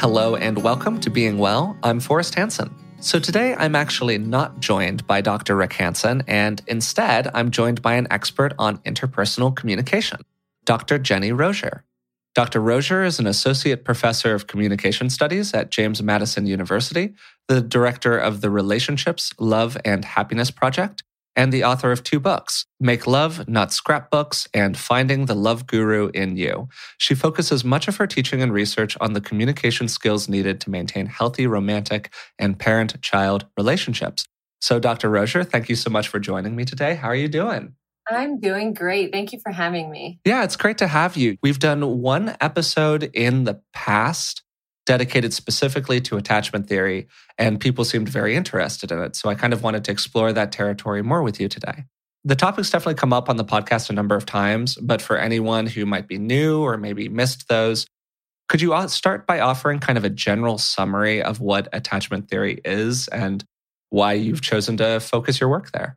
Hello and welcome to Being Well. I'm Forrest Hanson. So today I'm actually not joined by Dr. Rick Hanson, and instead I'm joined by an expert on interpersonal communication, Dr. Jenny Rozier. Dr. Rozier is an associate professor of communication studies at James Madison University, the director of the Relationships, Love, and Happiness Project, and the author of two books, Make Love, Not Scrapbooks, and Finding the Love Guru in You. She focuses much of her teaching and research on the communication skills needed to maintain healthy romantic and parent child relationships. So, Dr. Rozier, thank you so much for joining me today. How are you doing? I'm doing great. Thank you for having me. Yeah, it's great to have you. We've done one episode in the past dedicated specifically to attachment theory, and people seemed very interested in it. So I kind of wanted to explore that territory more with you today. The topic's definitely come up on the podcast a number of times, but for anyone who might be new or maybe missed those, could you uh, start by offering kind of a general summary of what attachment theory is and why you've chosen to focus your work there?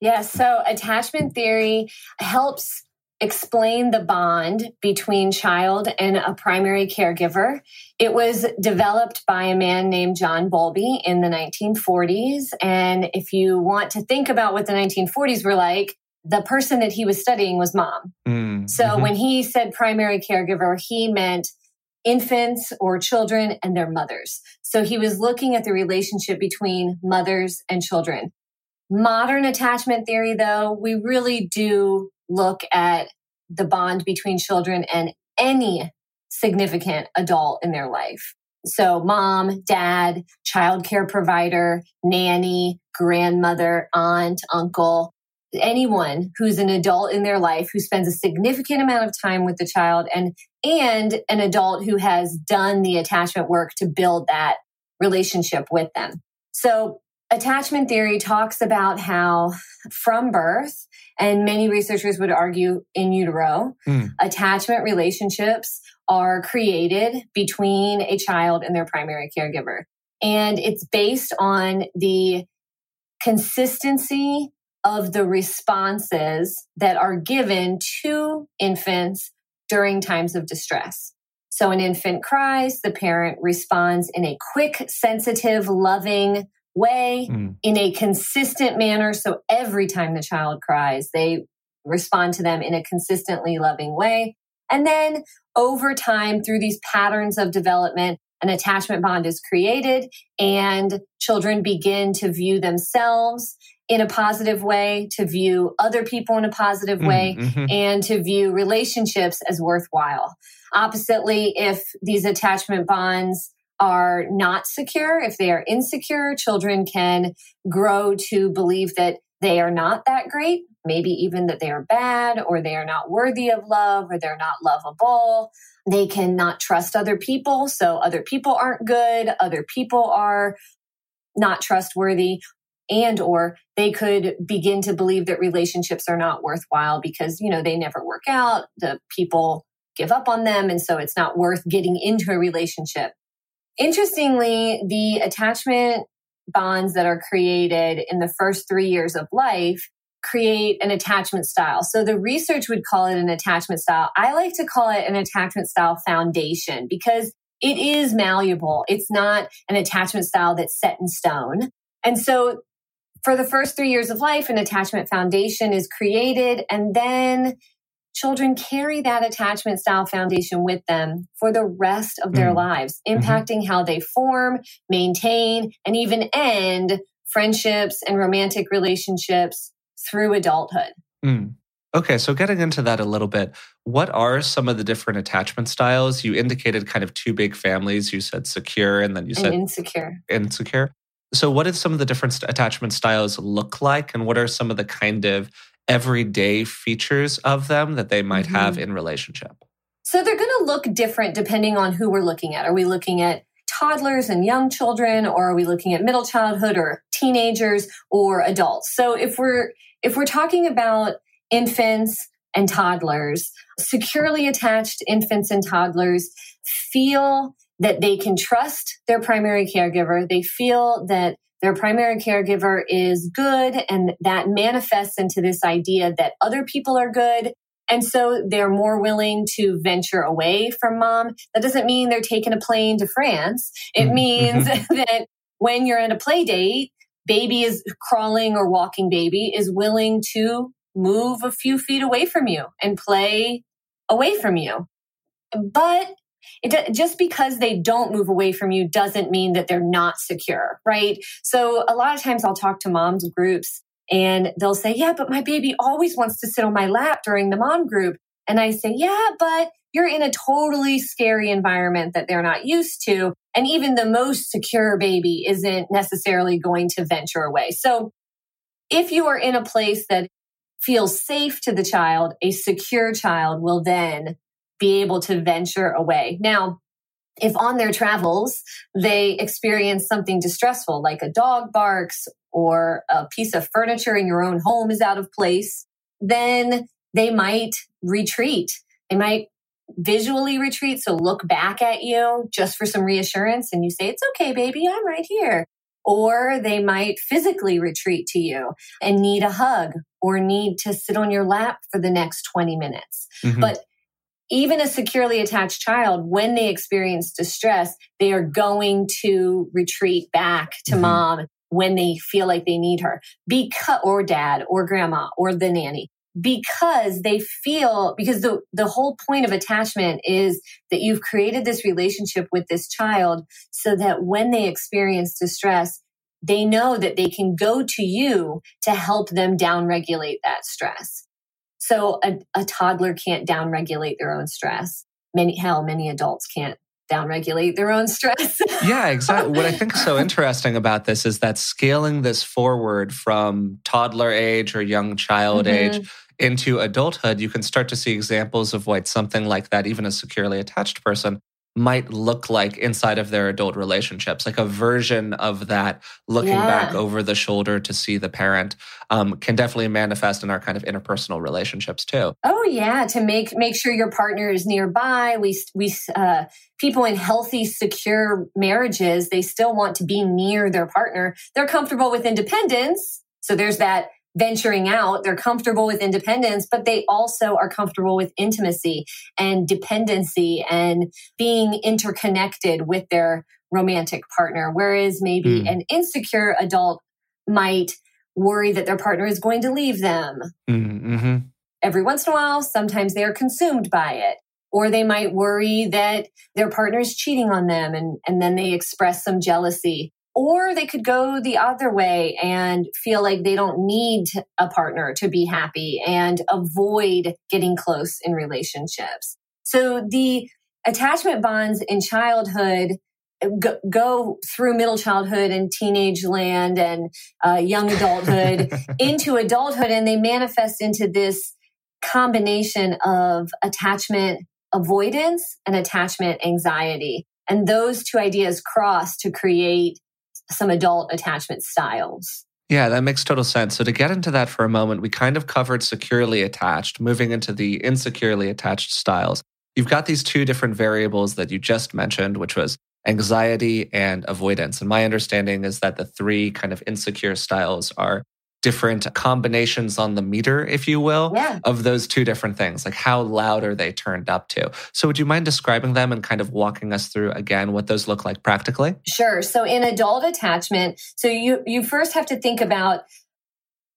Yeah, so attachment theory helps explain the bond between child and a primary caregiver. It was developed by a man named John Bowlby in the 1940s. And if you want to think about what the 1940s were like, the person that he was studying was mom. Mm, so mm-hmm. when he said primary caregiver, he meant infants or children and their mothers. So he was looking at the relationship between mothers and children. Modern attachment theory, though, we really do look at the bond between children and any significant adult in their life. So, mom, dad, childcare provider, nanny, grandmother, aunt, uncle, anyone who's an adult in their life who spends a significant amount of time with the child and and an adult who has done the attachment work to build that relationship with them. So attachment theory talks about how from birth and many researchers would argue in utero mm. attachment relationships are created between a child and their primary caregiver and it's based on the consistency of the responses that are given to infants during times of distress so an infant cries the parent responds in a quick sensitive loving way mm. in a consistent manner. So every time the child cries, they respond to them in a consistently loving way. And then over time, through these patterns of development, an attachment bond is created and children begin to view themselves in a positive way, to view other people in a positive mm, way, mm-hmm. and to view relationships as worthwhile. Oppositely, if these attachment bonds are not secure, if they are insecure, children can grow to believe that they are not that great, maybe even that they are bad or they are not worthy of love or they're not lovable. They cannot trust other people. So other people aren't good. Other people are not trustworthy and or they could begin to believe that relationships are not worthwhile because you know they never work out the people give up on them and so it's not worth getting into a relationship Interestingly, the attachment bonds that are created in the first three years of life create an attachment style. So the research would call it an attachment style. I like to call it an attachment style foundation because it is malleable. It's not an attachment style that's set in stone. And so for the first three years of life, an attachment foundation is created and then children carry that attachment style foundation with them for the rest of their mm. lives, mm-hmm. impacting mm-hmm. how they form, maintain, and even end friendships and romantic relationships through adulthood. Mm. Okay, so getting into that a little bit, what are some of the different attachment styles? You indicated kind of two big families. You said secure and then you said and insecure. Insecure. So, what did some of the different attachment styles look like? And what are some of the kind of everyday features of them that they might mm-hmm. have in relationship? So they're going to look different depending on who we're looking at. Are we looking at toddlers and young children or are we looking at middle childhood or teenagers or adults? So if we're if we're talking about infants and toddlers, securely attached infants and toddlers feel that they can trust their primary caregiver. They feel that their primary caregiver is good and that manifests into this idea that other people are good And so they're more willing to venture away from mom. That doesn't mean they're taking a plane to France. It mm-hmm. means mm-hmm. that when you're at a play date, baby is crawling or walking baby is willing to move a few feet away from you and play away from you. But it, just because they don't move away from you doesn't mean that they're not secure, right? So a lot of times I'll talk to moms groups and they'll say, yeah, but my baby always wants to sit on my lap during the mom group. And I say, yeah, but you're in a totally scary environment that they're not used to. And even the most secure baby isn't necessarily going to venture away. So if you are in a place that feels safe to the child, a secure child will then be able to venture away. Now, if on their travels they experience something distressful, like a dog barks or a piece of furniture in your own home is out of place, then they might retreat. They might visually retreat. So look back at you just for some reassurance and you say, it's okay, baby, I'm right here. Or they might physically retreat to you and need a hug or need to sit on your lap for the next 20 minutes. Mm-hmm. But even a securely attached child, when they experience distress, they are going to retreat back to mm-hmm. mom when they feel like they need her. Because, or dad or grandma or the nanny. Because they feel because the the whole point of attachment is that you've created this relationship with this child so that when they experience distress they know that they can go to you to help them downregulate that stress so a, a toddler can't downregulate their own stress many hell many adults can't downregulate their own stress. yeah, exactly. What I think is so interesting about this is that scaling this forward from toddler age or young child mm-hmm. age into adulthood, you can start to see examples of what something like that, even a securely attached person, might look like inside of their adult relationships, like a version of that looking yeah. back over the shoulder to see the parent um, can definitely manifest in our kind of interpersonal relationships too. Oh yeah, to make make sure your partner is nearby. We we uh, people in healthy, secure marriages, they still want to be near their partner. They're comfortable with independence, so there's that venturing out. They're comfortable with independence, but they also are comfortable with intimacy and dependency and being interconnected with their romantic partner. Whereas maybe mm. an insecure adult might worry that their partner is going to leave them. Mm-hmm. Every once in a while, sometimes they are consumed by it. Or they might worry that their partner is cheating on them and, and then they express some jealousy. Or they could go the other way and feel like they don't need a partner to be happy and avoid getting close in relationships. So the attachment bonds in childhood go, go through middle childhood and teenage land and uh, young adulthood into adulthood, and they manifest into this combination of attachment avoidance and attachment anxiety. And those two ideas cross to create some adult attachment styles. Yeah, that makes total sense. So, to get into that for a moment, we kind of covered securely attached, moving into the insecurely attached styles. You've got these two different variables that you just mentioned, which was anxiety and avoidance. And my understanding is that the three kind of insecure styles are different combinations on the meter, if you will, yeah. of those two different things. Like how loud are they turned up to? So, would you mind describing them and kind of walking us through again what those look like practically? Sure. So, in adult attachment, so you you first have to think about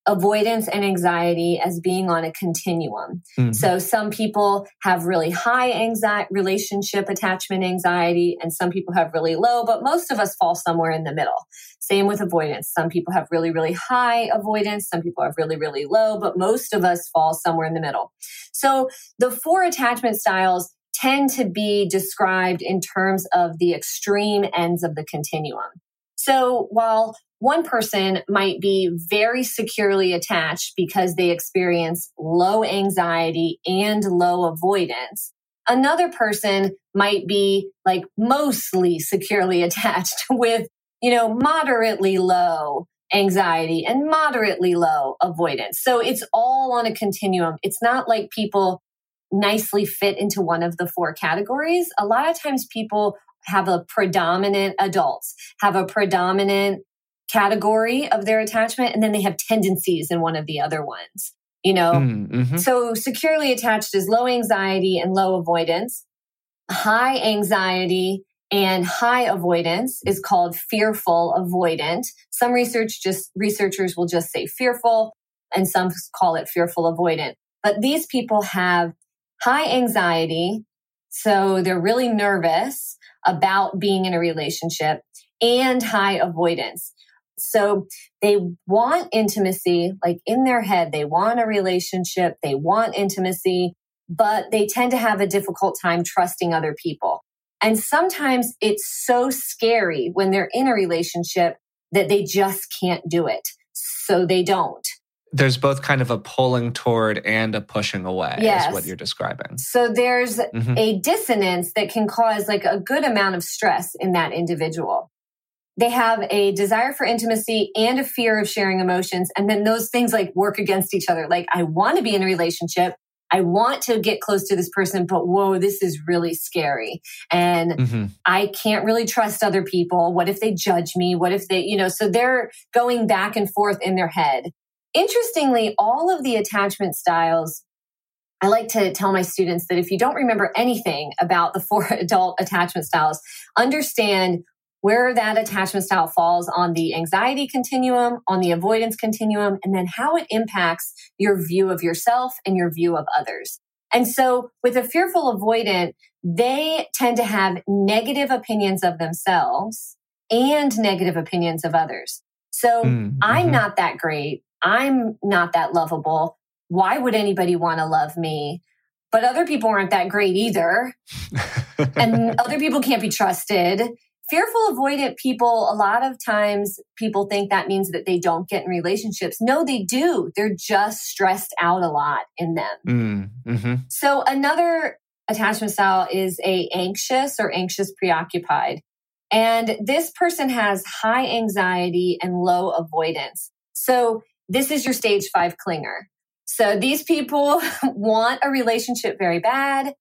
avoidance and anxiety as being on a continuum. Mm-hmm. So some people have really high anxiety, relationship attachment anxiety, and some people have really low, but most of us fall somewhere in the middle. Same with avoidance. Some people have really, really high avoidance. Some people have really, really low, but most of us fall somewhere in the middle. So the four attachment styles tend to be described in terms of the extreme ends of the continuum. So while one person might be very securely attached because they experience low anxiety and low avoidance. Another person might be like mostly securely attached with, you know, moderately low anxiety and moderately low avoidance. So it's all on a continuum. It's not like people nicely fit into one of the four categories. A lot of times people have a predominant adults have a predominant category of their attachment and then they have tendencies in one of the other ones. You know, mm-hmm. so securely attached is low anxiety and low avoidance. High anxiety and high avoidance is called fearful avoidant. Some research just researchers will just say fearful and some call it fearful avoidant. But these people have high anxiety. So they're really nervous about being in a relationship and high avoidance. So they want intimacy, like in their head, they want a relationship, they want intimacy, but they tend to have a difficult time trusting other people. And sometimes it's so scary when they're in a relationship that they just can't do it. So they don't. There's both kind of a pulling toward and a pushing away, yes. is what you're describing. So there's mm-hmm. a dissonance that can cause like a good amount of stress in that individual. They have a desire for intimacy and a fear of sharing emotions. And then those things like work against each other. Like, I want to be in a relationship, I want to get close to this person, but whoa, this is really scary. And mm-hmm. I can't really trust other people. What if they judge me? What if they, you know, so they're going back and forth in their head. Interestingly, all of the attachment styles, I like to tell my students that if you don't remember anything about the four adult attachment styles, understand where that attachment style falls on the anxiety continuum, on the avoidance continuum, and then how it impacts your view of yourself and your view of others. And so with a fearful avoidant, they tend to have negative opinions of themselves and negative opinions of others. So mm, I'm mm-hmm. not that great. I'm not that lovable. Why would anybody want to love me? But other people aren't that great either. and other people can't be trusted fearful avoidant people, a lot of times people think that means that they don't get in relationships. No, they do. They're just stressed out a lot in them. Mm, mm-hmm. So another attachment style is a anxious or anxious preoccupied. And this person has high anxiety and low avoidance. So this is your stage five clinger. So these people want a relationship very bad.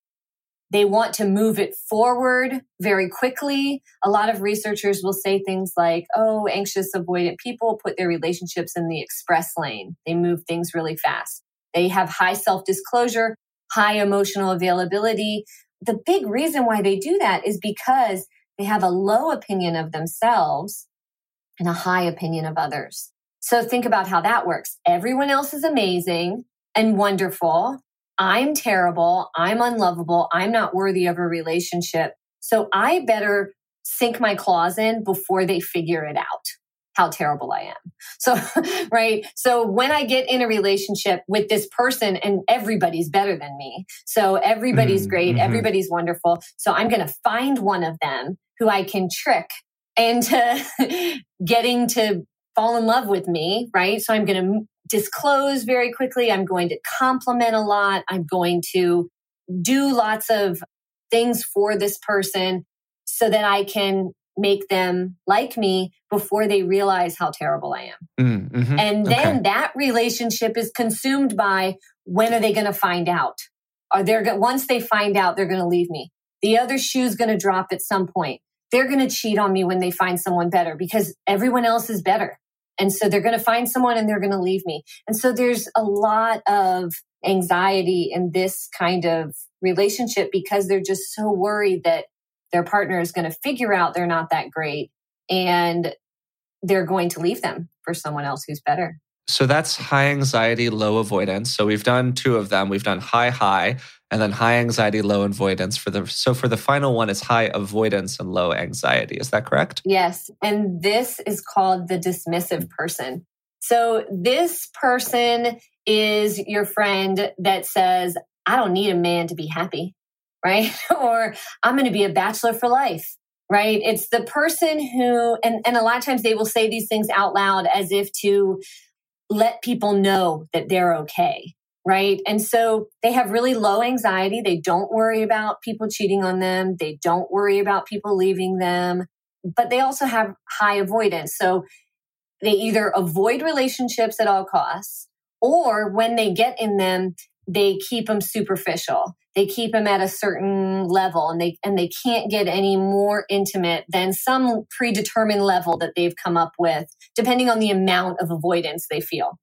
They want to move it forward very quickly. A lot of researchers will say things like, oh, anxious, avoidant people put their relationships in the express lane. They move things really fast. They have high self disclosure, high emotional availability. The big reason why they do that is because they have a low opinion of themselves and a high opinion of others. So think about how that works. Everyone else is amazing and wonderful. I'm terrible. I'm unlovable. I'm not worthy of a relationship. So I better sink my claws in before they figure it out how terrible I am. So, right. So when I get in a relationship with this person and everybody's better than me. So everybody's mm, great. Mm-hmm. Everybody's wonderful. So I'm going to find one of them who I can trick into getting to fall in love with me. Right. So I'm going to disclose very quickly. I'm going to compliment a lot. I'm going to do lots of things for this person so that I can make them like me before they realize how terrible I am. Mm, mm-hmm. And then okay. that relationship is consumed by when are they going to find out? Are they once they find out they're going to leave me? The other shoe's going to drop at some point. They're going to cheat on me when they find someone better because everyone else is better. And so they're going to find someone and they're going to leave me. And so there's a lot of anxiety in this kind of relationship because they're just so worried that their partner is going to figure out they're not that great and they're going to leave them for someone else who's better. So that's high anxiety, low avoidance. So we've done two of them. We've done high, high, and then high anxiety, low avoidance. For the so for the final one is high avoidance and low anxiety. Is that correct? Yes, and this is called the dismissive person. So this person is your friend that says, "I don't need a man to be happy," right? or "I'm going to be a bachelor for life." Right? It's the person who, and, and a lot of times they will say these things out loud as if to let people know that they're okay right? And so they have really low anxiety. They don't worry about people cheating on them. They don't worry about people leaving them, but they also have high avoidance. So they either avoid relationships at all costs or when they get in them, they keep them superficial. They keep them at a certain level and they, and they can't get any more intimate than some predetermined level that they've come up with, depending on the amount of avoidance they feel.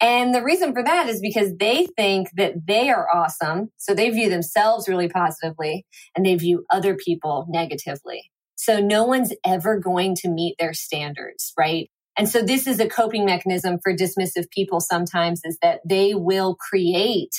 And the reason for that is because they think that they are awesome. So they view themselves really positively and they view other people negatively. So no one's ever going to meet their standards, right? And so this is a coping mechanism for dismissive people sometimes is that they will create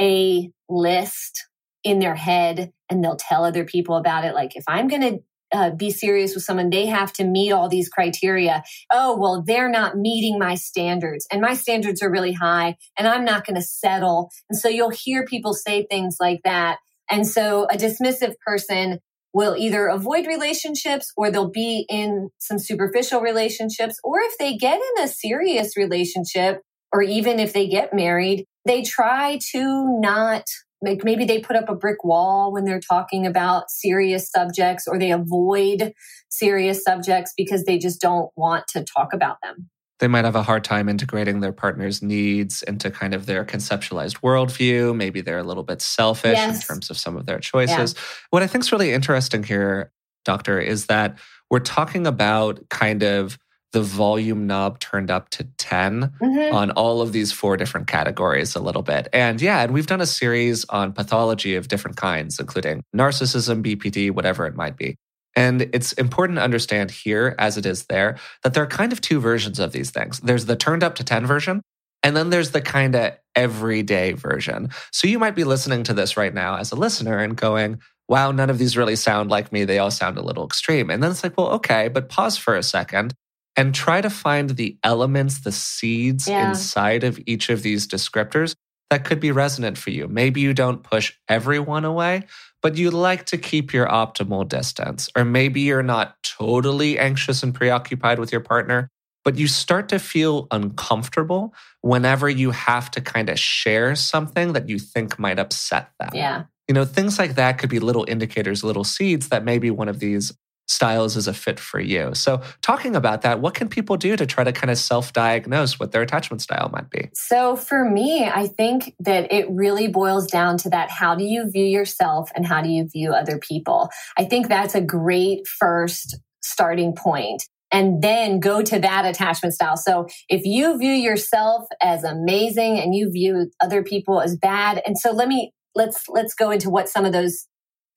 a list in their head and they'll tell other people about it. Like if I'm going to uh, be serious with someone, they have to meet all these criteria. Oh, well, they're not meeting my standards and my standards are really high and I'm not going to settle. And so you'll hear people say things like that. And so a dismissive person will either avoid relationships or they'll be in some superficial relationships. Or if they get in a serious relationship or even if they get married, they try to not like maybe they put up a brick wall when they're talking about serious subjects or they avoid serious subjects because they just don't want to talk about them. They might have a hard time integrating their partner's needs into kind of their conceptualized worldview. Maybe they're a little bit selfish yes. in terms of some of their choices. Yeah. What I think is really interesting here, Doctor, is that we're talking about kind of the volume knob turned up to 10 mm-hmm. on all of these four different categories a little bit. And yeah, and we've done a series on pathology of different kinds, including narcissism, BPD, whatever it might be. And it's important to understand here, as it is there, that there are kind of two versions of these things. There's the turned up to 10 version, and then there's the kind of everyday version. So you might be listening to this right now as a listener and going, wow, none of these really sound like me. They all sound a little extreme. And then it's like, well, okay, but pause for a second and try to find the elements, the seeds yeah. inside of each of these descriptors that could be resonant for you. Maybe you don't push everyone away, but you like to keep your optimal distance. Or maybe you're not totally anxious and preoccupied with your partner, but you start to feel uncomfortable whenever you have to kind of share something that you think might upset them. Yeah. You know, things like that could be little indicators, little seeds that maybe one of these styles is a fit for you. So, talking about that, what can people do to try to kind of self diagnose what their attachment style might be? So, for me, I think that it really boils down to that how do you view yourself and how do you view other people? I think that's a great first starting point and then go to that attachment style. So if you view yourself as amazing and you view other people as bad, and so let me let's let's go into what some of those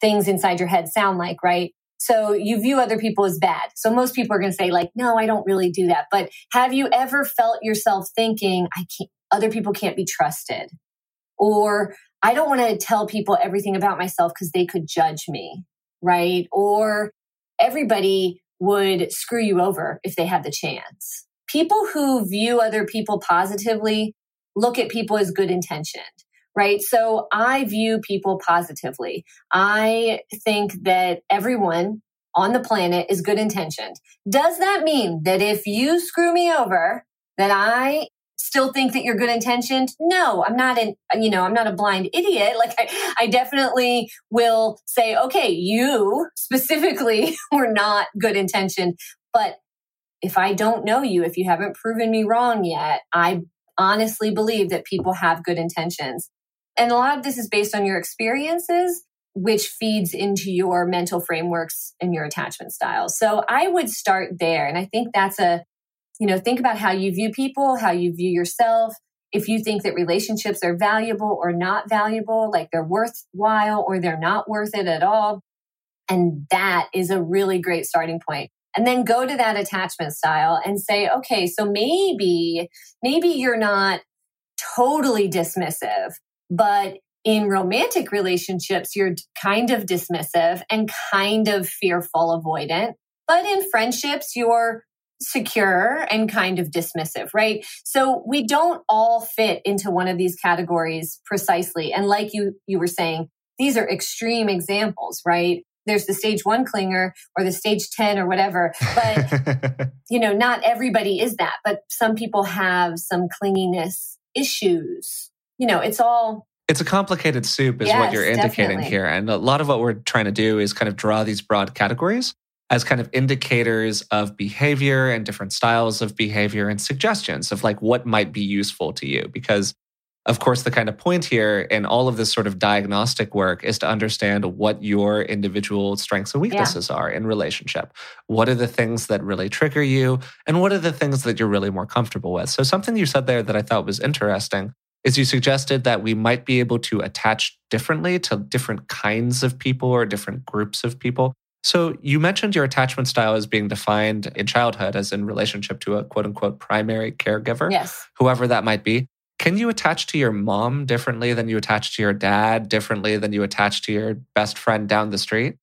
things inside your head sound like, right? So you view other people as bad. So most people are going to say like, no, I don't really do that. But have you ever felt yourself thinking, I can't, other people can't be trusted? Or I don't want to tell people everything about myself because they could judge me, right? Or everybody would screw you over if they had the chance. People who view other people positively look at people as good intentioned right? So I view people positively. I think that everyone on the planet is good intentioned. Does that mean that if you screw me over, that I still think that you're good intentioned? No, I'm not an, you know, I'm not a blind idiot. Like I, I definitely will say, okay, you specifically were not good intentioned. But if I don't know you, if you haven't proven me wrong yet, I honestly believe that people have good intentions. And a lot of this is based on your experiences, which feeds into your mental frameworks and your attachment styles. So I would start there. And I think that's a, you know, think about how you view people, how you view yourself. If you think that relationships are valuable or not valuable, like they're worthwhile or they're not worth it at all. And that is a really great starting point and then go to that attachment style and say, okay, so maybe, maybe you're not totally dismissive, but in romantic relationships, you're kind of dismissive and kind of fearful, avoidant. But in friendships, you're secure and kind of dismissive, right? So we don't all fit into one of these categories precisely. And like you, you were saying, these are extreme examples, right? There's the stage one clinger or the stage 10 or whatever. But, you know, not everybody is that, but some people have some clinginess issues you know, it's all it's a complicated soup is yes, what you're indicating definitely. here and a lot of what we're trying to do is kind of draw these broad categories as kind of indicators of behavior and different styles of behavior and suggestions of like what might be useful to you because Of course, the kind of point here in all of this sort of diagnostic work is to understand what your individual strengths and weaknesses yeah. are in relationship. What are the things that really trigger you? And what are the things that you're really more comfortable with? So, something you said there that I thought was interesting is you suggested that we might be able to attach differently to different kinds of people or different groups of people. So you mentioned your attachment style as being defined in childhood as in relationship to a quote unquote primary caregiver. Yes. Whoever that might be. Can you attach to your mom differently than you attach to your dad, differently than you attach to your best friend down the street?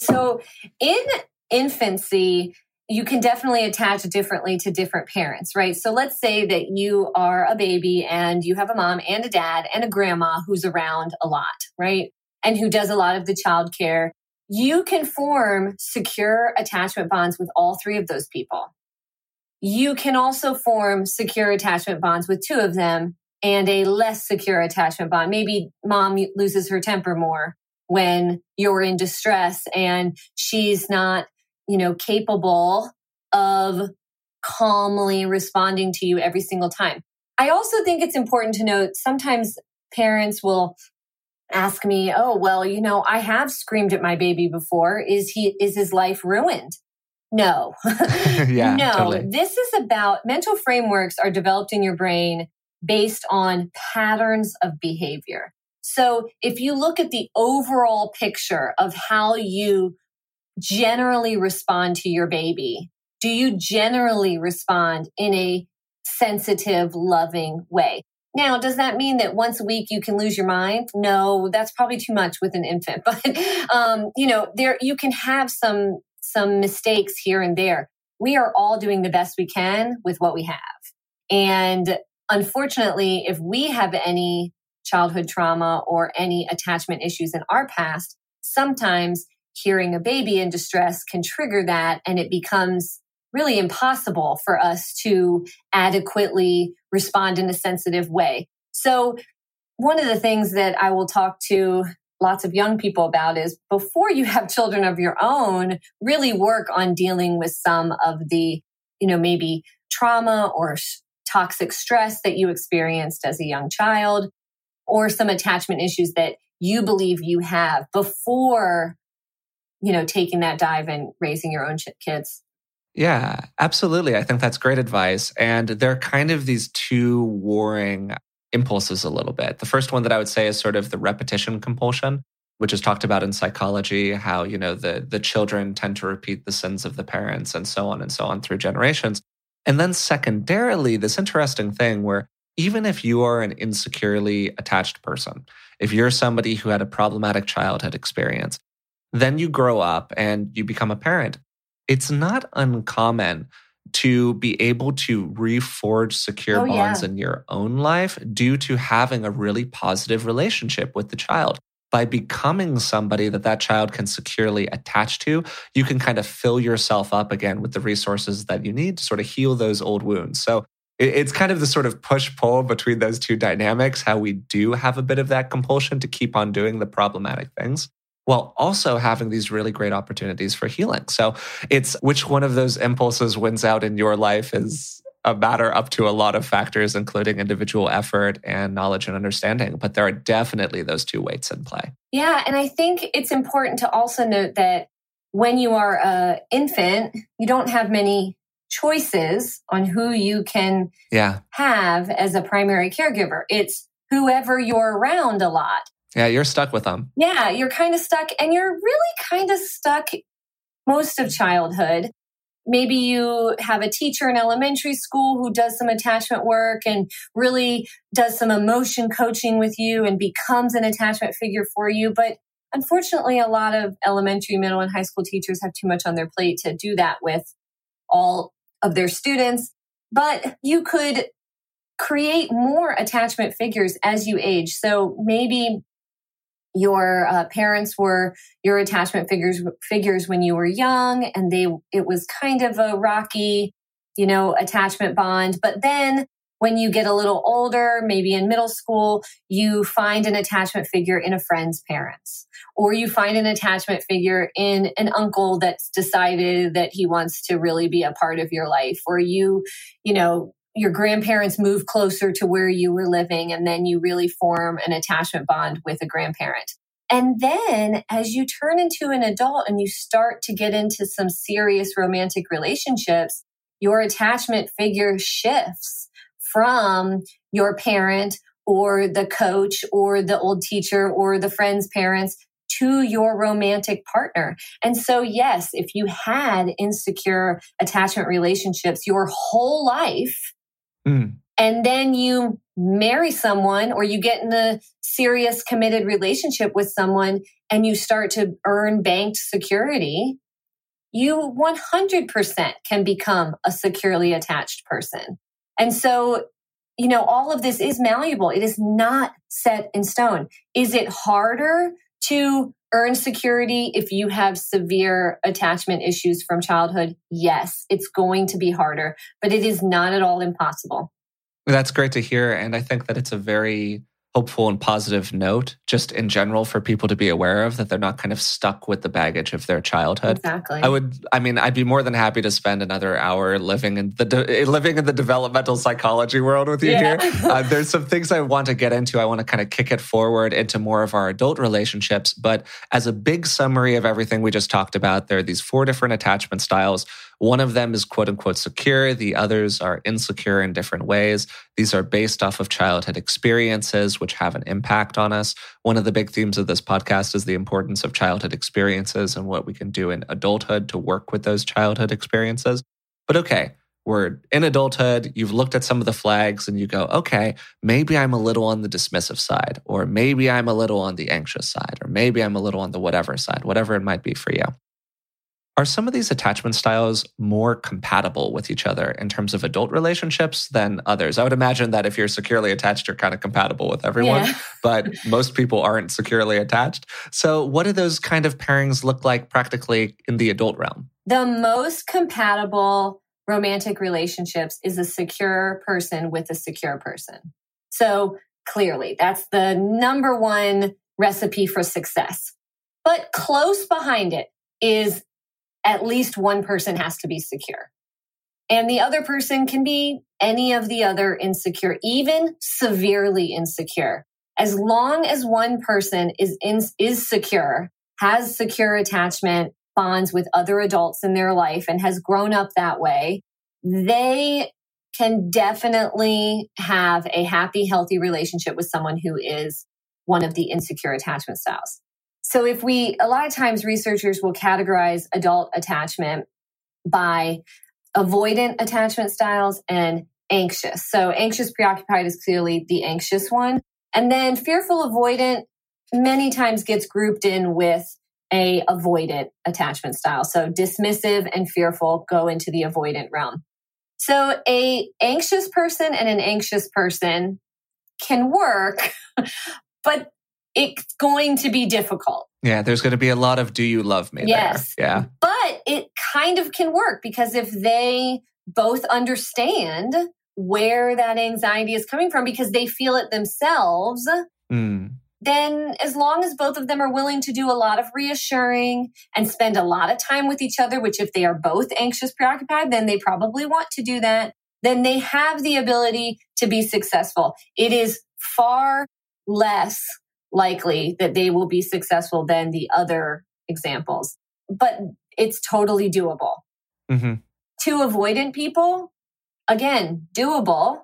So in infancy, you can definitely attach differently to different parents, right? So let's say that you are a baby and you have a mom and a dad and a grandma who's around a lot, right? And who does a lot of the childcare. You can form secure attachment bonds with all three of those people. You can also form secure attachment bonds with two of them and a less secure attachment bond. Maybe mom loses her temper more when you're in distress and she's not you know, capable of calmly responding to you every single time. I also think it's important to note sometimes parents will ask me, "Oh, well, you know, I have screamed at my baby before. Is he is his life ruined?" No. yeah, no. Totally. This is about mental frameworks are developed in your brain based on patterns of behavior. So, if you look at the overall picture of how you generally respond to your baby? Do you generally respond in a sensitive, loving way? Now, does that mean that once a week you can lose your mind? No, that's probably too much with an infant. But um, you know, there you can have some some mistakes here and there. We are all doing the best we can with what we have. And unfortunately, if we have any childhood trauma or any attachment issues in our past, sometimes hearing a baby in distress can trigger that and it becomes really impossible for us to adequately respond in a sensitive way. So one of the things that I will talk to lots of young people about is before you have children of your own, really work on dealing with some of the, you know, maybe trauma or toxic stress that you experienced as a young child or some attachment issues that you believe you have before you know, taking that dive and raising your own kids. Yeah, absolutely. I think that's great advice. And there are kind of these two warring impulses a little bit. The first one that I would say is sort of the repetition compulsion, which is talked about in psychology, how, you know, the the children tend to repeat the sins of the parents and so on and so on through generations. And then secondarily, this interesting thing where even if you are an insecurely attached person, if you're somebody who had a problematic childhood experience, then you grow up and you become a parent. It's not uncommon to be able to reforge secure oh, bonds yeah. in your own life due to having a really positive relationship with the child. By becoming somebody that that child can securely attach to, you can kind of fill yourself up again with the resources that you need to sort of heal those old wounds. So it's kind of the sort of push pull between those two dynamics, how we do have a bit of that compulsion to keep on doing the problematic things while also having these really great opportunities for healing. So it's which one of those impulses wins out in your life is a matter up to a lot of factors, including individual effort and knowledge and understanding. But there are definitely those two weights in play. Yeah. And I think it's important to also note that when you are an infant, you don't have many choices on who you can yeah. have as a primary caregiver. It's whoever you're around a lot. Yeah, you're stuck with them. Yeah, you're kind of stuck and you're really kind of stuck most of childhood. Maybe you have a teacher in elementary school who does some attachment work and really does some emotion coaching with you and becomes an attachment figure for you. But unfortunately, a lot of elementary, middle, and high school teachers have too much on their plate to do that with all of their students. But you could create more attachment figures as you age. So maybe your uh, parents were your attachment figures figures when you were young and they it was kind of a rocky you know attachment bond. But then when you get a little older maybe in middle school you find an attachment figure in a friend's parents or you find an attachment figure in an uncle that's decided that he wants to really be a part of your life or you you know your grandparents move closer to where you were living and then you really form an attachment bond with a grandparent. And then as you turn into an adult and you start to get into some serious romantic relationships, your attachment figure shifts from your parent or the coach or the old teacher or the friend's parents to your romantic partner. And so, yes, if you had insecure attachment relationships your whole life, mm. and then you marry someone or you get in a serious committed relationship with someone and you start to earn banked security, you 100% can become a securely attached person. And so, you know, all of this is malleable. It is not set in stone. Is it harder to earn security if you have severe attachment issues from childhood? Yes, it's going to be harder, but it is not at all impossible. That's great to hear. And I think that it's a very hopeful and positive note just in general for people to be aware of that they're not kind of stuck with the baggage of their childhood. Exactly. I would I mean I'd be more than happy to spend another hour living in the de- living in the developmental psychology world with you yeah. here. Uh, there's some things I want to get into. I want to kind of kick it forward into more of our adult relationships, but as a big summary of everything we just talked about, there are these four different attachment styles. One of them is quote unquote secure. The others are insecure in different ways. These are based off of childhood experiences, which have an impact on us. One of the big themes of this podcast is the importance of childhood experiences and what we can do in adulthood to work with those childhood experiences. But okay, we're in adulthood, you've looked at some of the flags and you go, okay, maybe I'm a little on the dismissive side, or maybe I'm a little on the anxious side, or maybe I'm a little on the whatever side, whatever it might be for you. Are some of these attachment styles more compatible with each other in terms of adult relationships than others? I would imagine that if you're securely attached, you're kind of compatible with everyone, yeah. but most people aren't securely attached. So, what do those kind of pairings look like practically in the adult realm? The most compatible romantic relationships is a secure person with a secure person. So, clearly, that's the number one recipe for success. But close behind it is at least one person has to be secure. And the other person can be any of the other insecure, even severely insecure. As long as one person is in, is secure, has secure attachment bonds with other adults in their life and has grown up that way, they can definitely have a happy, healthy relationship with someone who is one of the insecure attachment styles. So if we, a lot of times researchers will categorize adult attachment by avoidant attachment styles and anxious. So anxious preoccupied is clearly the anxious one. And then fearful avoidant many times gets grouped in with a avoidant attachment style. So dismissive and fearful go into the avoidant realm. So a anxious person and an anxious person can work, but it's going to be difficult. Yeah, there's going to be a lot of do you love me yes. There. Yeah. But it kind of can work because if they both understand where that anxiety is coming from because they feel it themselves, mm. then as long as both of them are willing to do a lot of reassuring and spend a lot of time with each other, which if they are both anxious, preoccupied, then they probably want to do that, then they have the ability to be successful. It is far less likely that they will be successful than the other examples. But it's totally doable. Mm-hmm. Two avoidant people, again, doable,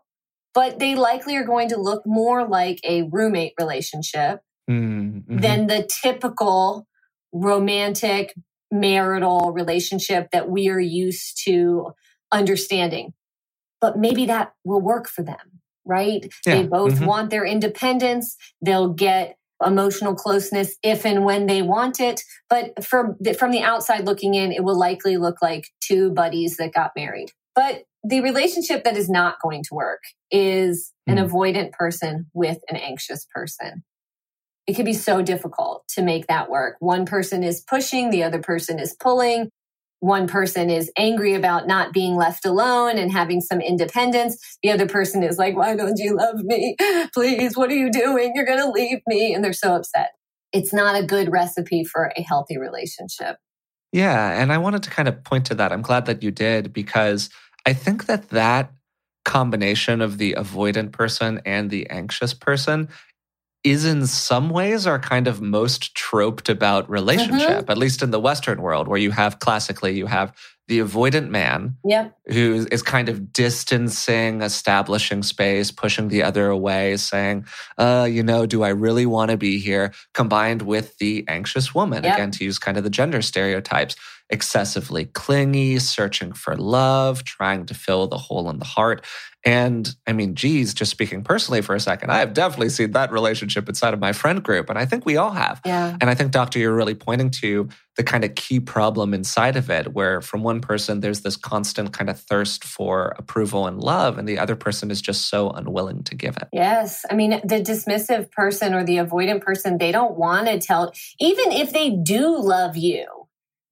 but they likely are going to look more like a roommate relationship mm-hmm. than the typical romantic marital relationship that we are used to understanding. But maybe that will work for them right? Yeah. They both mm-hmm. want their independence. They'll get emotional closeness if and when they want it. But from the, from the outside looking in, it will likely look like two buddies that got married. But the relationship that is not going to work is an mm. avoidant person with an anxious person. It can be so difficult to make that work. One person is pushing, the other person is pulling one person is angry about not being left alone and having some independence. The other person is like, why don't you love me? Please, what are you doing? You're going to leave me. And they're so upset. It's not a good recipe for a healthy relationship. Yeah. And I wanted to kind of point to that. I'm glad that you did because I think that that combination of the avoidant person and the anxious person is in some ways our kind of most troped about relationship, mm-hmm. at least in the Western world, where you have classically, you have the avoidant man yep. who is kind of distancing, establishing space, pushing the other away, saying, uh, you know, do I really want to be here? Combined with the anxious woman, yep. again, to use kind of the gender stereotypes, excessively clingy, searching for love, trying to fill the hole in the heart. And I mean, geez, just speaking personally for a second, I have definitely seen that relationship inside of my friend group. And I think we all have. Yeah. And I think, Doctor, you're really pointing to the kind of key problem inside of it, where from one person, there's this constant kind of thirst for approval and love, and the other person is just so unwilling to give it. Yes. I mean, the dismissive person or the avoidant person, they don't want to tell, even if they do love you,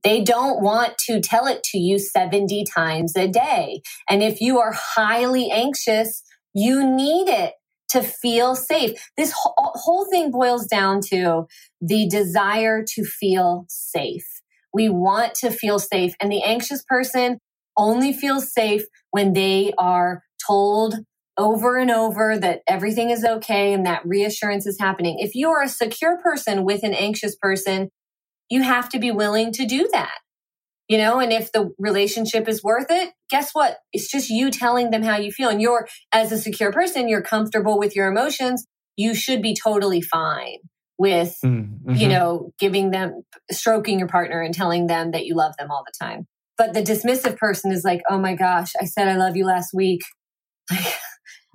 they don't want to tell it to you 70 times a day. And if you are highly anxious, you need it to feel safe. This whole thing boils down to the desire to feel safe. We want to feel safe. And the anxious person only feels safe when they are told over and over that everything is okay and that reassurance is happening. If you are a secure person with an anxious person, you have to be willing to do that. You know, and if the relationship is worth it, guess what? It's just you telling them how you feel. And you're, as a secure person, you're comfortable with your emotions. You should be totally fine with, mm-hmm. you know, giving them, stroking your partner and telling them that you love them all the time. But the dismissive person is like, oh my gosh, I said I love you last week. oh,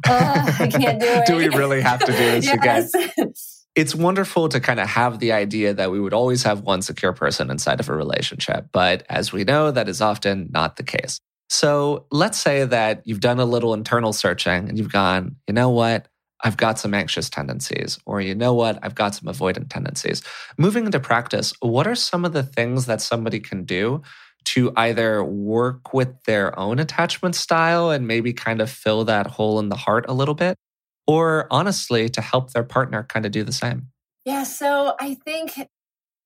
I can't do it. do we really have to do this yes. again? It's wonderful to kind of have the idea that we would always have one secure person inside of a relationship. But as we know, that is often not the case. So let's say that you've done a little internal searching and you've gone, you know what? I've got some anxious tendencies, or you know what? I've got some avoidant tendencies. Moving into practice, what are some of the things that somebody can do to either work with their own attachment style and maybe kind of fill that hole in the heart a little bit? Or honestly to help their partner kind of do the same? Yeah, so I think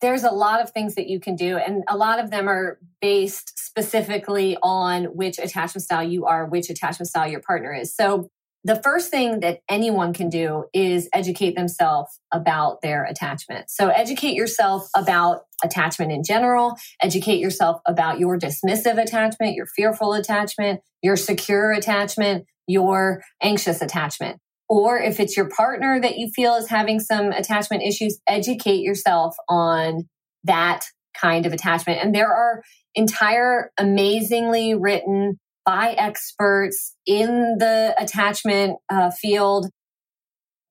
there's a lot of things that you can do, and a lot of them are based specifically on which attachment style you are, which attachment style your partner is. So, the first thing that anyone can do is educate themselves about their attachment. So, educate yourself about attachment in general, educate yourself about your dismissive attachment, your fearful attachment, your secure attachment, your anxious attachment. Or if it's your partner that you feel is having some attachment issues, educate yourself on that kind of attachment. And there are entire amazingly written by experts in the attachment uh, field,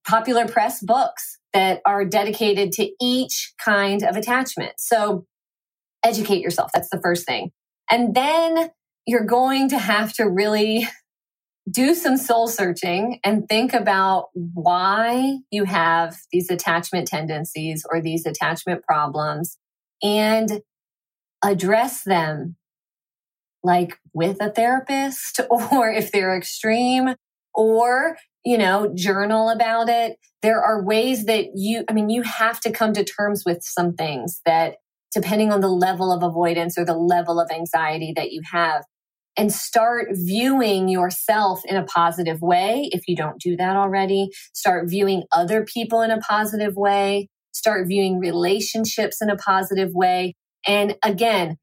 popular press books that are dedicated to each kind of attachment. So educate yourself. That's the first thing. And then you're going to have to really do some soul searching and think about why you have these attachment tendencies or these attachment problems and address them like with a therapist or if they're extreme or you know journal about it. There are ways that you i mean you have to come to terms with some things that depending on the level of avoidance or the level of anxiety that you have and start viewing yourself in a positive way. If you don't do that already, start viewing other people in a positive way, start viewing relationships in a positive way. And again,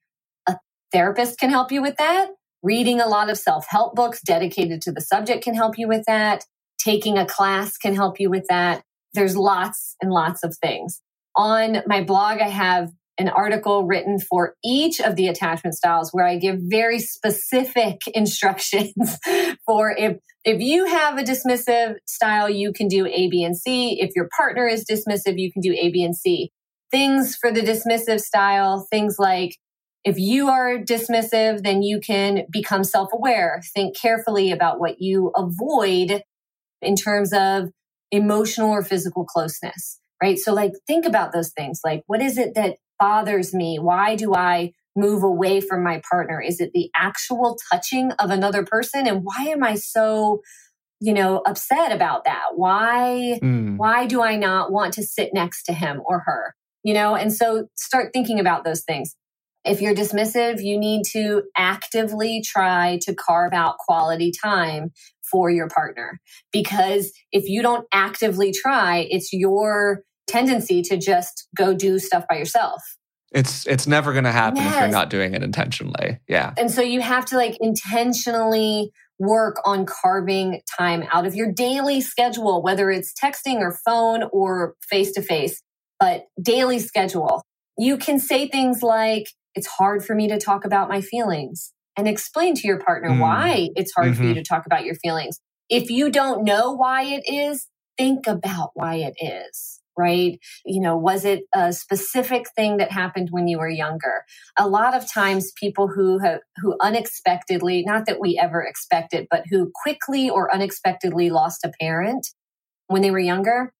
a therapist can help you with that. Reading a lot of self help books dedicated to the subject can help you with that. Taking a class can help you with that. There's lots and lots of things. On my blog, I have an article written for each of the attachment styles where I give very specific instructions for if if you have a dismissive style, you can do A, B, and C. If your partner is dismissive, you can do A, B, and C. Things for the dismissive style, things like if you are dismissive, then you can become self aware. Think carefully about what you avoid in terms of emotional or physical closeness, right? So, like, think about those things. Like, what is it that bothers me? Why do I move away from my partner? Is it the actual touching of another person? And why am I so, you know, upset about that? Why, mm. why do I not want to sit next to him or her? You know, and so start thinking about those things. If you're dismissive, you need to actively try to carve out quality time for your partner. Because if you don't actively try, it's your tendency to just go do stuff by yourself. It's it's never going to happen yes. if you're not doing it intentionally. Yeah. And so you have to like intentionally work on carving time out of your daily schedule, whether it's texting or phone or face to face, but daily schedule. You can say things like, it's hard for me to talk about my feelings and explain to your partner mm. why it's hard mm-hmm. for you mm-hmm. to talk about your feelings. If you don't know why it is, think about why it is right? You know, was it a specific thing that happened when you were younger? A lot of times people who have, who unexpectedly, not that we ever expected, but who quickly or unexpectedly lost a parent when they were younger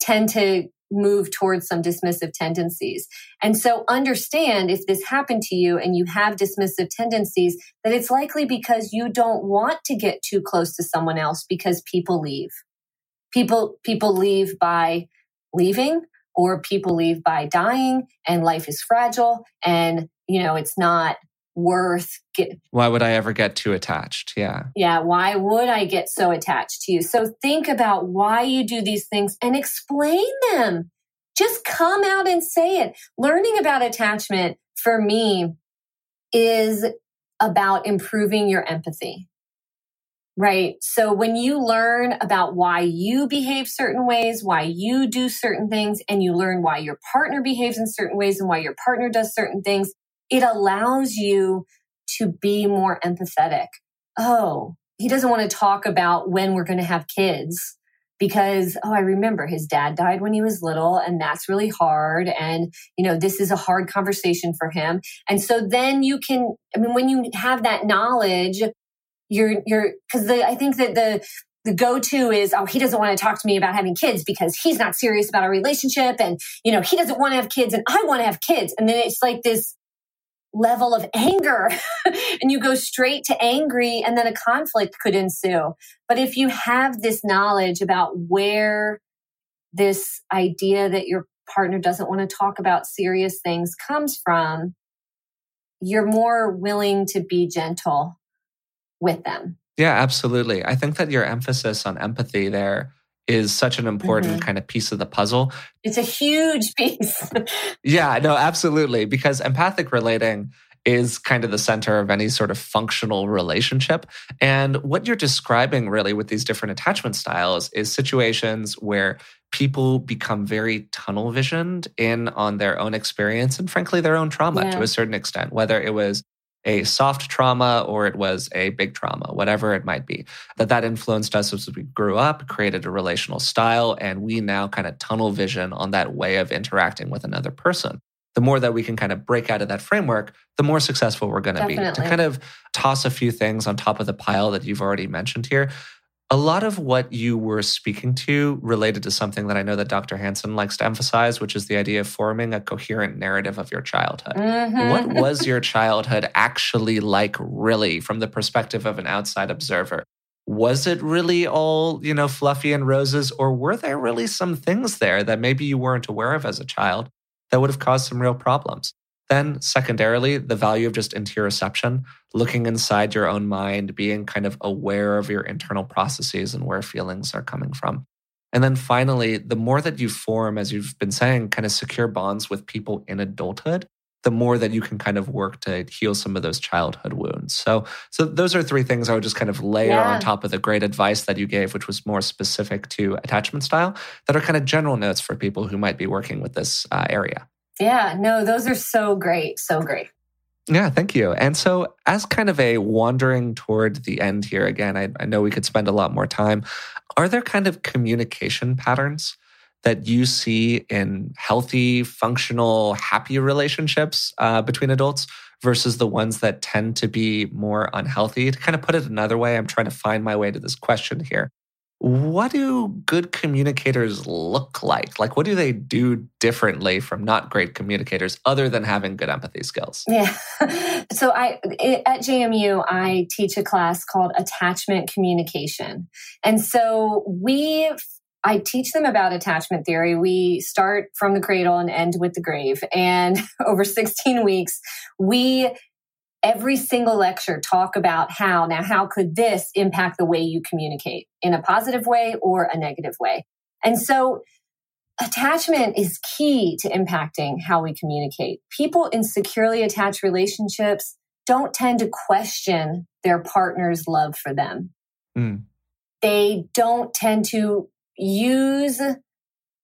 tend to move towards some dismissive tendencies. And so understand if this happened to you and you have dismissive tendencies, that it's likely because you don't want to get too close to someone else because people leave. People, people leave by leaving or people leave by dying and life is fragile and, you know, it's not worth get why would i ever get too attached? Yeah. Yeah why would i get so attached to you? So think about why you do these things and explain them. Just come out and say it. Learning about attachment for me is about improving your empathy right so when you learn about why you behave certain ways why you do certain things and you learn why your partner behaves in certain ways and why your partner does certain things it allows you to be more empathetic. Oh, he doesn't want to talk about when we're going to have kids because oh i remember his dad died when he was little and that's really hard and you know this is a hard conversation for him and so then you can i mean when you have that knowledge you're you're because i think that the the go-to is oh he doesn't want to talk to me about having kids because he's not serious about our relationship and you know he doesn't want to have kids and i want to have kids and then it's like this level of anger and you go straight to angry and then a conflict could ensue. But if you have this knowledge about where this idea that your partner doesn't want to talk about serious things comes from, you're more willing to be gentle with them. Yeah, absolutely. I think that your emphasis on empathy there is such an important mm-hmm. kind of piece of the puzzle. It's a huge piece. yeah, no, absolutely. Because empathic relating is kind of the center of any sort of functional relationship. And what you're describing really with these different attachment styles is situations where people become very tunnel visioned in on their own experience and frankly their own trauma yeah. to a certain extent, whether it was a soft trauma or it was a big trauma, whatever it might be. That that influenced us as we grew up, created a relational style, and we now kind of tunnel vision on that way of interacting with another person. The more that we can kind of break out of that framework, the more successful we're going to be. To kind of toss a few things on top of the pile that you've already mentioned here, a lot of what you were speaking to related to something that I know that Dr. Hanson likes to emphasize, which is the idea of forming a coherent narrative of your childhood. Mm-hmm. What was your childhood actually like, really, from the perspective of an outside observer? Was it really all, you know, fluffy and roses, or were there really some things there that maybe you weren't aware of as a child that would have caused some real problems? Then, secondarily, the value of just interoception, looking inside your own mind, being kind of aware of your internal processes and where feelings are coming from. And then finally, the more that you form, as you've been saying, kind of secure bonds with people in adulthood, the more that you can kind of work to heal some of those childhood wounds. So, so those are three things I would just kind of layer yeah. on top of the great advice that you gave, which was more specific to attachment style, that are kind of general notes for people who might be working with this uh, area. Yeah, no, those are so great. So great. Yeah, thank you. And so, as kind of a wandering toward the end here, again, I, I, know we could spend a lot more time. Are there kind of communication patterns that you see in healthy, functional, happy relationships uh, between adults versus the ones that tend to be more unhealthy? To kind of put it another way, I'm trying to find my way to this question here what do good communicators look like? Like, what do they do differently from not great communicators other than having good empathy skills? Yeah. so, I at JMU, I teach a class called attachment communication. And so, we I teach them about attachment theory. We start from the cradle and end with the grave. And over 16 weeks, we every single lecture talk about how now how could this impact the way you communicate in a positive way or a negative way? And so attachment is key to impacting how we communicate. People in securely attached relationships don't tend to question their partner's love for them. Mm. they don't tend to use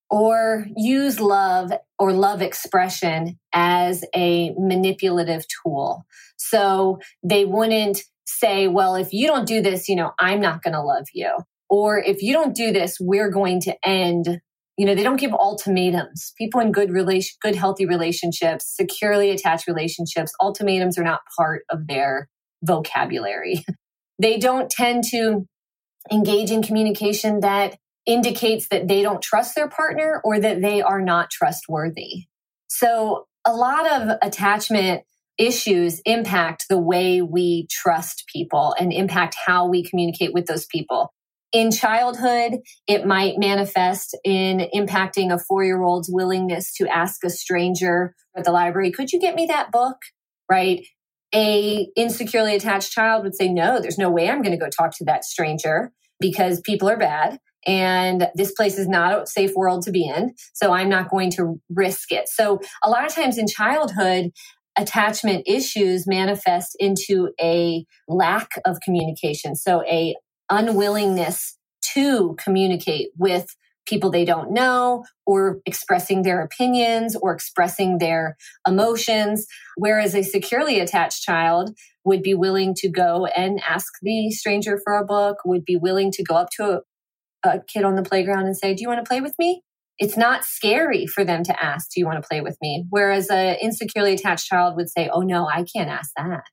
or use love or love expression as a manipulative tool. So they wouldn't say, well, if you don't do this, you know, I'm not going to love you. Or if you don't do this, we're going to end. You know, they don't give ultimatums. People in good relation, good healthy relationships, securely attached relationships, ultimatums are not part of their vocabulary. they don't tend to engage in communication that indicates that they don't trust their partner or that they are not trustworthy. So a lot of attachment issues impact the way we trust people and impact how we communicate with those people. In childhood, it might manifest in impacting a four year old's willingness to ask a stranger at the library, could you get me that book? Right? A insecurely attached child would say, no, there's no way I'm going to go talk to that stranger because people are bad and this place is not a safe world to be in. So I'm not going to risk it. So a lot of times in childhood, attachment issues manifest into a lack of communication. So a unwillingness to communicate with people they don't know or expressing their opinions or expressing their emotions. Whereas a securely attached child would be willing to go and ask the stranger for a book, would be willing to go up to a kid on the playground and say, Do you want to play with me? It's not scary for them to ask, Do you want to play with me? Whereas an insecurely attached child would say, Oh, no, I can't ask that.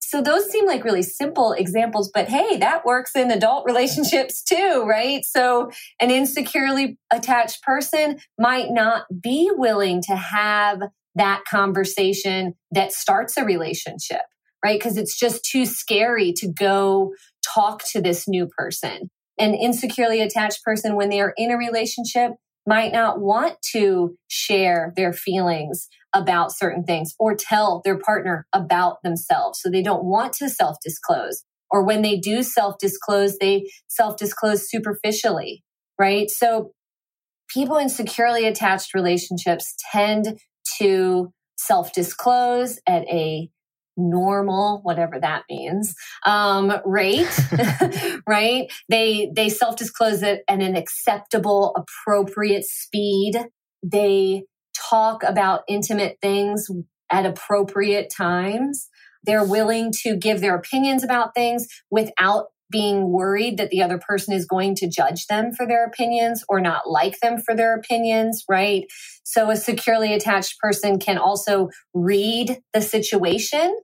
So those seem like really simple examples, but hey, that works in adult relationships too, right? So an insecurely attached person might not be willing to have that conversation that starts a relationship, right? Because it's just too scary to go talk to this new person an insecurely attached person, when they are in a relationship, might not want to share their feelings about certain things or tell their partner about themselves. So they don't want to self disclose. Or when they do self disclose, they self disclose superficially, right? So people in securely attached relationships tend to self disclose at a normal whatever that means um, rate right? They they self-disclose it at an acceptable appropriate speed. They talk about intimate things at appropriate times. They're willing to give their opinions about things without being worried that the other person is going to judge them for their opinions or not like them for their opinions, right? So a securely attached person can also read the situation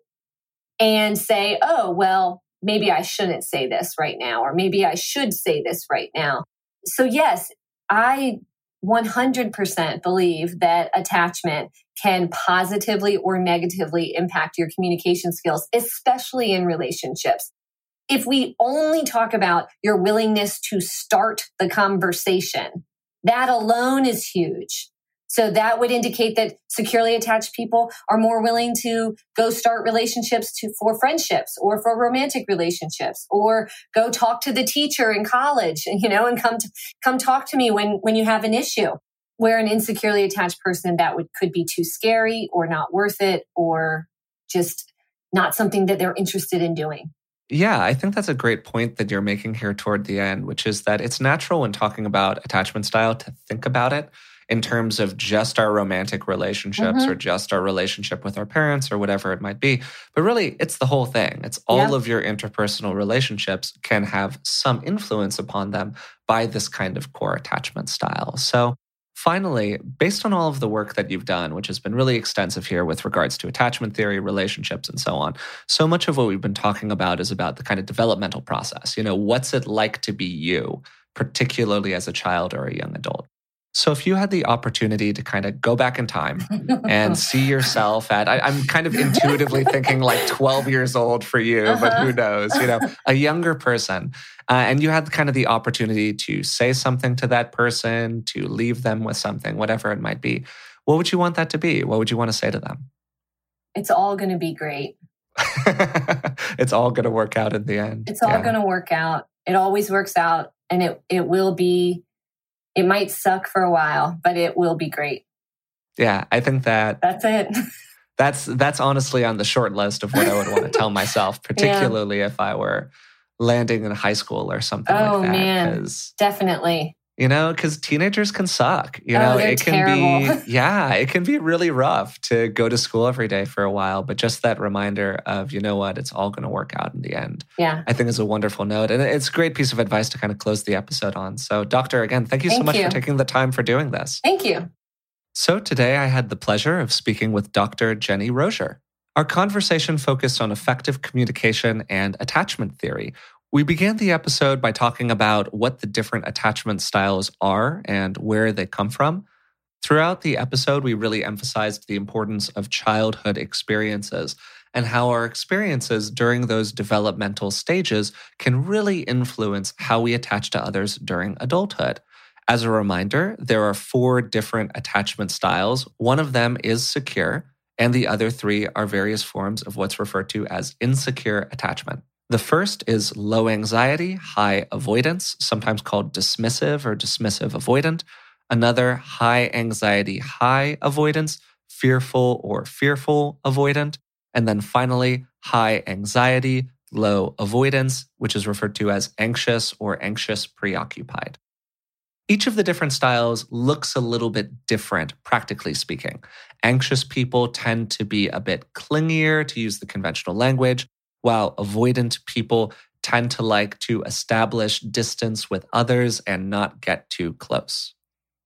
and say, oh, well, maybe I shouldn't say this right now, or maybe I should say this right now. So, yes, I 100% believe that attachment can positively or negatively impact your communication skills, especially in relationships if we only talk about your willingness to start the conversation, that alone is huge. So that would indicate that securely attached people are more willing to go start relationships to, for friendships or for romantic relationships or go talk to the teacher in college, you know, and come to, come talk to me when, when you have an issue. Where an insecurely attached person that would could be too scary or not worth it or just not something that they're interested in doing. Yeah, I think that's a great point that you're making here toward the end, which is that it's natural when talking about attachment style to think about it in terms of just our romantic relationships mm-hmm. or just our relationship with our parents or whatever it might be. But really, it's the whole thing. It's all of your interpersonal relationships can have some influence upon them by this kind of core attachment style. So, Finally, based on all of the work that you've done, which has been really extensive here with regards to attachment theory, relationships, and so on, so much of what we've been talking about is about the kind of developmental process. You know, what's it like to be you, particularly as a child or a young adult? So, if you had the opportunity to kind of go back in time and see yourself at, I, am kind of intuitively thinking like 12 years old for you, uh-huh. but who knows, you know, a younger person, uh, and you had kind of the opportunity to say something to that person, to leave them with something, whatever it might be, what would you want that to be? What would you want to say to them? It's all going to be great. it's all going to work out in the end. It's all yeah. going to work out. It always works out and it it will be it might suck for a while, but it will be great. Yeah, I think that That's it. that's that's honestly on the short list of what I would want to tell myself, particularly yeah. if I were landing in high school or something oh, like that. man, definitely you know because teenagers can suck you oh, know? oh, it can terrible. be yeah it can be really rough to go to school every day for a while but just that reminder of you know what? It's all going to work out in the end. Yeah. I think is a wonderful note and it's a great piece of advice to kind of close the episode on. So doctor again thank you thank so much you. for taking the time for doing this. Thank you. So today i had the pleasure of speaking with dr jenny rozier. Our conversation focused on effective communication and attachment theory, we began the episode by talking about what the different attachment styles are and where they come from. Throughout the episode, we really emphasized the importance of childhood experiences and how our experiences during those developmental stages can really influence how we attach to others during adulthood. As a reminder, there are four different attachment styles. One of them is secure, and the other three are various forms of what's referred to as insecure attachment. The first is low anxiety, high avoidance, sometimes called dismissive or dismissive avoidant. Another, high anxiety, high avoidance, fearful or fearful avoidant. And then finally, high anxiety, low avoidance, which is referred to as anxious or anxious preoccupied. Each of the different styles looks a little bit different, practically speaking. Anxious people tend to be a bit clingier, to use the conventional language, while avoidant people tend to like to establish distance with others and not get too close.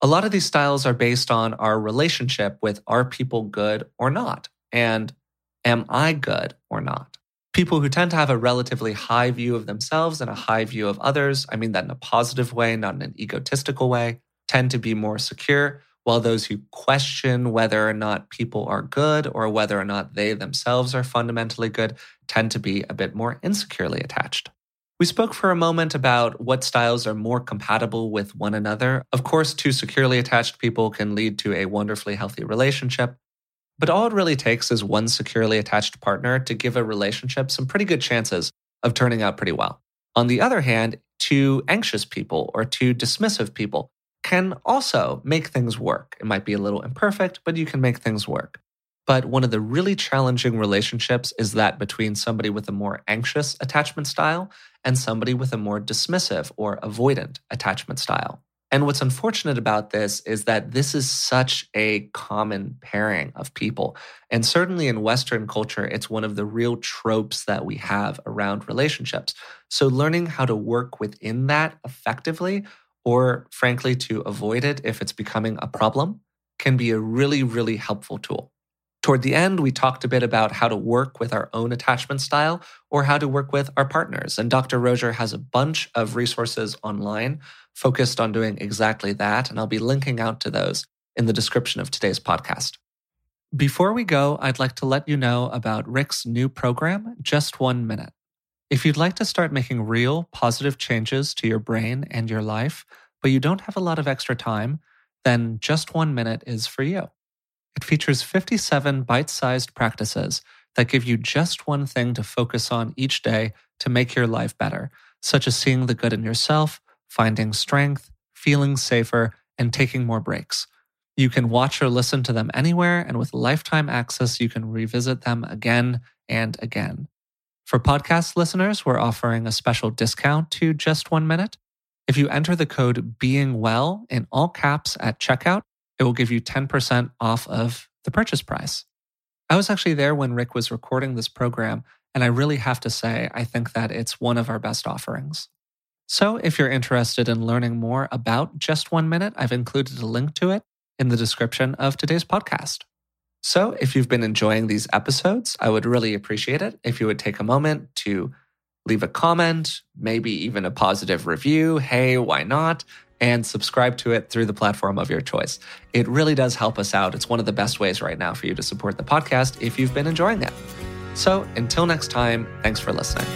A lot of these styles are based on our relationship with are people good or not? And am I good or not? People who tend to have a relatively high view of themselves and a high view of others, I mean that in a positive way, not in an egotistical way, tend to be more secure, while those who question whether or not people are good or whether or not they themselves are fundamentally good tend to be a bit more insecurely attached. We spoke for a moment about what styles are more compatible with one another. Of course, two securely attached people can lead to a wonderfully healthy relationship, but all it really takes is one securely attached partner to give a relationship some pretty good chances of turning out pretty well. On the other hand, two anxious people or two dismissive people can also make things work. It might be a little imperfect, but you can make things work. But one of the really challenging relationships is that between somebody with a more anxious attachment style and somebody with a more dismissive or avoidant attachment style. And what's unfortunate about this is that this is such a common pairing of people. And certainly in Western culture, it's one of the real tropes that we have around relationships. So learning how to work within that effectively or frankly to avoid it if it's becoming a problem, can be a really, really helpful tool. Toward the end, we talked a bit about how to work with our own attachment style or how to work with our partners. And Dr. Rozier has a bunch of resources online focused on doing exactly that. And I'll be linking out to those in the description of today's podcast. Before we go, I'd like to let you know about Rick's new program, Just One Minute. If you'd like to start making real positive changes to your brain and your life, but you don't have a lot of extra time, then Just One Minute is for you. It features 57 bite sized practices that give you just one thing to focus on each day to make your life better, such as seeing the good in yourself, finding strength, feeling safer, and taking more breaks. You can watch or listen to them anywhere, and with lifetime access, you can revisit them again and again. For podcast listeners, we're offering a special discount to just one minute. If you enter the code being well in all caps at checkout, it will give you 10% off of the purchase price. I was actually there when Rick was recording this program, and I really have to say, I think that it's one of our best offerings. So, if you're interested in learning more about Just One Minute, I've included a link to it in the description of today's podcast. So, if you've been enjoying these episodes, I would really appreciate it if you would take a moment to leave a comment, maybe even a positive review. Hey, why not? And subscribe to it through the platform of your choice. It really does help us out. It's one of the best ways right now for you to support the podcast if you've been enjoying it. So, until next time, thanks for listening.